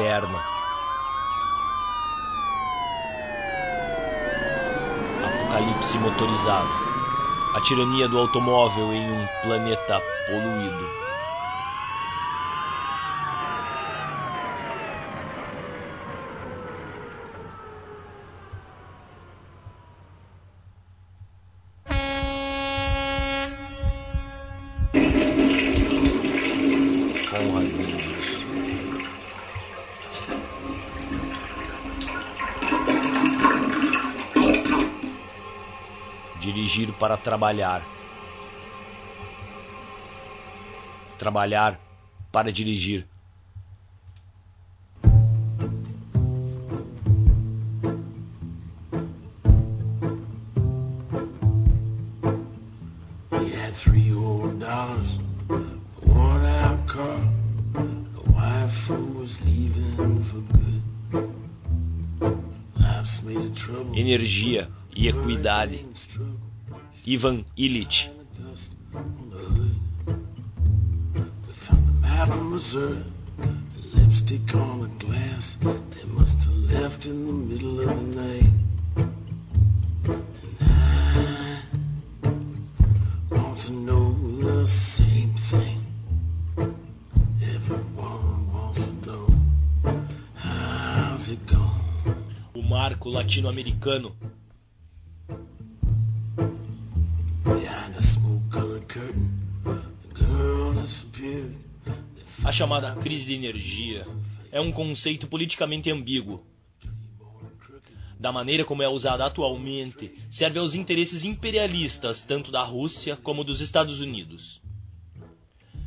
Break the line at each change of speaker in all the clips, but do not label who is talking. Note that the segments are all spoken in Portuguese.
baderna. Apocalipse motorizado. A tirania do automóvel em um planeta poluído. Dirigir para trabalhar. Trabalhar para dirigir.
He had three old dollars, a worn out car, a wife who was leaving for good. Life's made of trouble.
Energia e equidade. Ivan Illich.
Lipstick on a glass they must have left in the middle of the night. And I want to know the same thing. Everyone wants to know how's it gone.
O marco latino-americano chamada crise de energia é um conceito politicamente ambíguo. Da maneira como é usada atualmente, serve aos interesses imperialistas tanto da Rússia como dos Estados Unidos.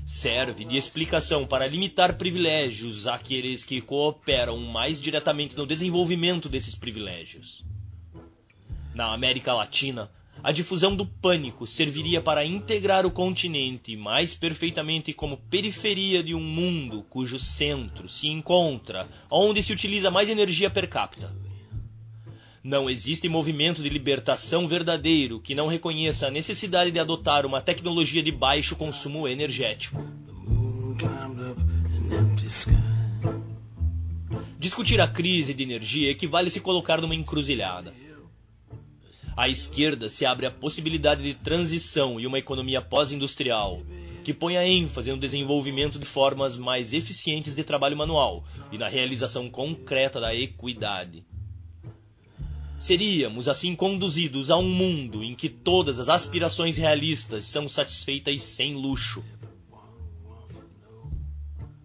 Serve de explicação para limitar privilégios àqueles que cooperam mais diretamente no desenvolvimento desses privilégios. Na América Latina, a difusão do pânico serviria para integrar o continente mais perfeitamente como periferia de um mundo cujo centro se encontra onde se utiliza mais energia per capita. Não existe movimento de libertação verdadeiro que não reconheça a necessidade de adotar uma tecnologia de baixo consumo energético. Discutir a crise de energia equivale a se colocar numa encruzilhada. À esquerda se abre a possibilidade de transição e uma economia pós-industrial, que ponha ênfase no desenvolvimento de formas mais eficientes de trabalho manual e na realização concreta da equidade. Seríamos assim conduzidos a um mundo em que todas as aspirações realistas são satisfeitas sem luxo.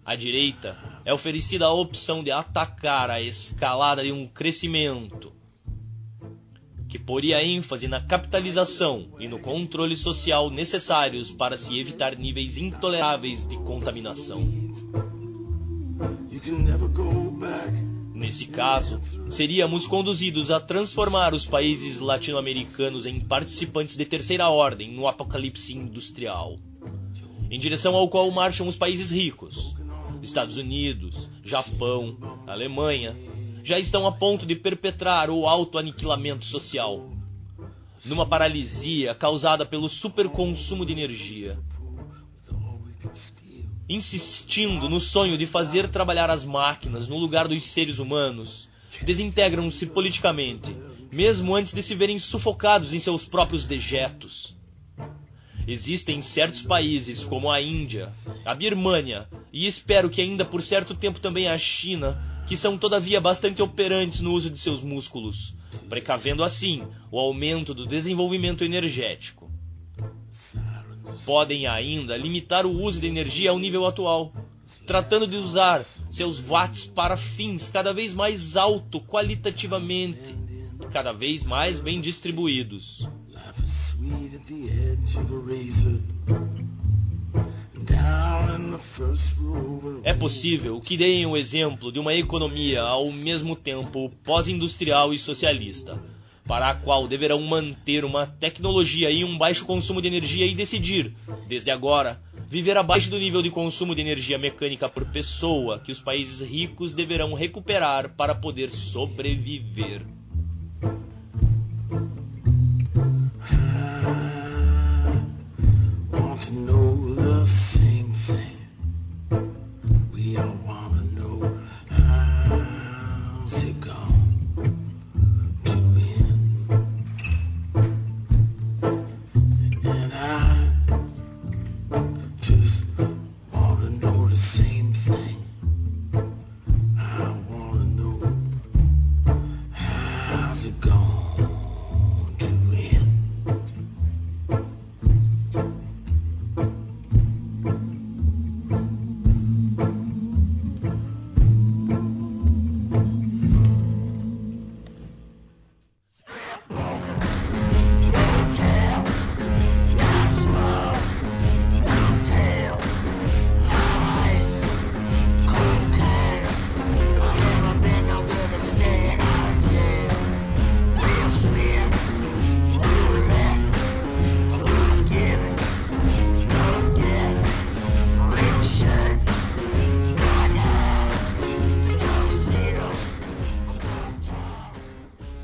À direita é oferecida a opção de atacar a escalada de um crescimento que poria ênfase na capitalização e no controle social necessários para se evitar níveis intoleráveis de contaminação. Nesse caso, seríamos conduzidos a transformar os países latino-americanos em participantes de terceira ordem no apocalipse industrial, em direção ao qual marcham os países ricos, Estados Unidos, Japão, Alemanha, já estão a ponto de perpetrar o autoaniquilamento social, numa paralisia causada pelo superconsumo de energia. Insistindo no sonho de fazer trabalhar as máquinas no lugar dos seres humanos, desintegram-se politicamente, mesmo antes de se verem sufocados em seus próprios dejetos. Existem certos países, como a Índia, a Birmânia e espero que ainda por certo tempo também a China, que são todavia bastante operantes no uso de seus músculos, precavendo assim o aumento do desenvolvimento energético. Podem ainda limitar o uso de energia ao nível atual, tratando de usar seus watts para fins cada vez mais alto qualitativamente, cada vez mais bem distribuídos. É possível que deem o exemplo de uma economia ao mesmo tempo pós-industrial e socialista, para a qual deverão manter uma tecnologia e um baixo consumo de energia e decidir, desde agora, viver abaixo do nível de consumo de energia mecânica por pessoa que os países ricos deverão recuperar para poder sobreviver.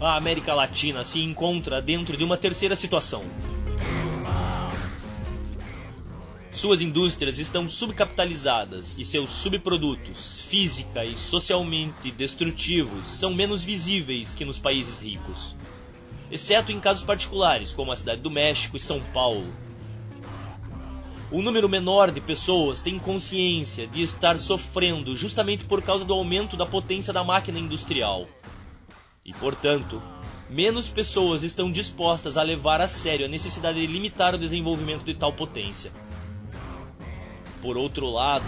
A América Latina se encontra dentro de uma terceira situação. Suas indústrias estão subcapitalizadas e seus subprodutos, física e socialmente destrutivos, são menos visíveis que nos países ricos, exceto em casos particulares, como a cidade do México e São Paulo. Um número menor de pessoas tem consciência de estar sofrendo justamente por causa do aumento da potência da máquina industrial e, portanto, menos pessoas estão dispostas a levar a sério a necessidade de limitar o desenvolvimento de tal potência. Por outro lado,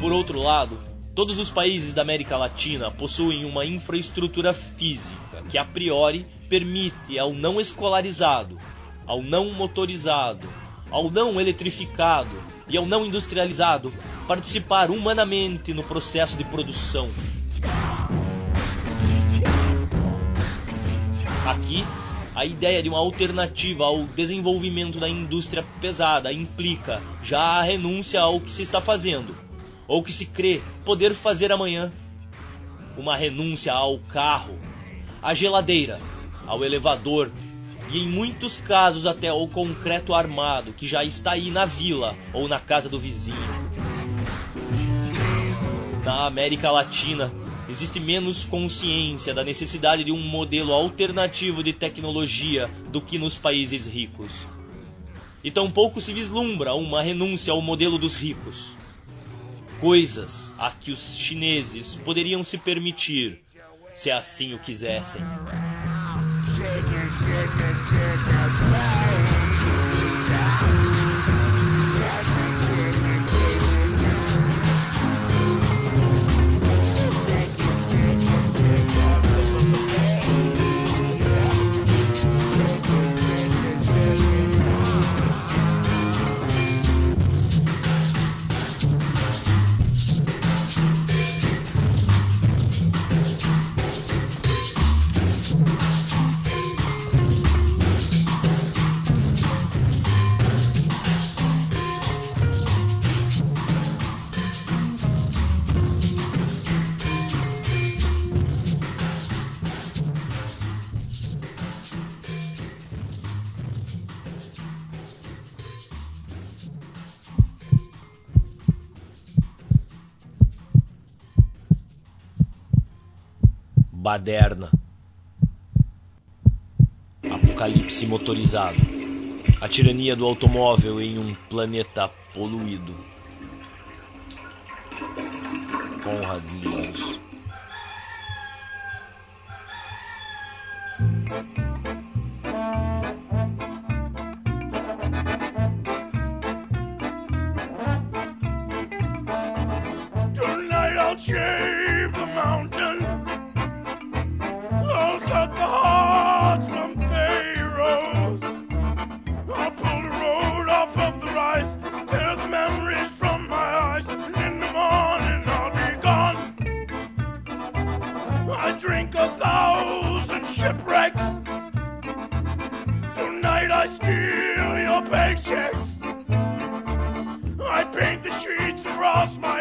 Por outro lado, todos os países da América Latina possuem uma infraestrutura física que a priori permite ao não escolarizado, ao não motorizado, ao não eletrificado e ao não industrializado participar humanamente no processo de produção. Aqui, a ideia de uma alternativa ao desenvolvimento da indústria pesada implica já a renúncia ao que se está fazendo ou que se crê poder fazer amanhã. Uma renúncia ao carro, à geladeira, ao elevador e em muitos casos até ao concreto armado que já está aí na vila ou na casa do vizinho. Na América Latina, existe menos consciência da necessidade de um modelo alternativo de tecnologia do que nos países ricos. E tampouco se vislumbra uma renúncia ao modelo dos ricos coisas a que os chineses poderiam se permitir, se assim o quisessem. Baderna. Apocalipse motorizado. A tirania do automóvel em um planeta poluído. Conrad Lewis. drink a thousand shipwrecks Paint the sheets across my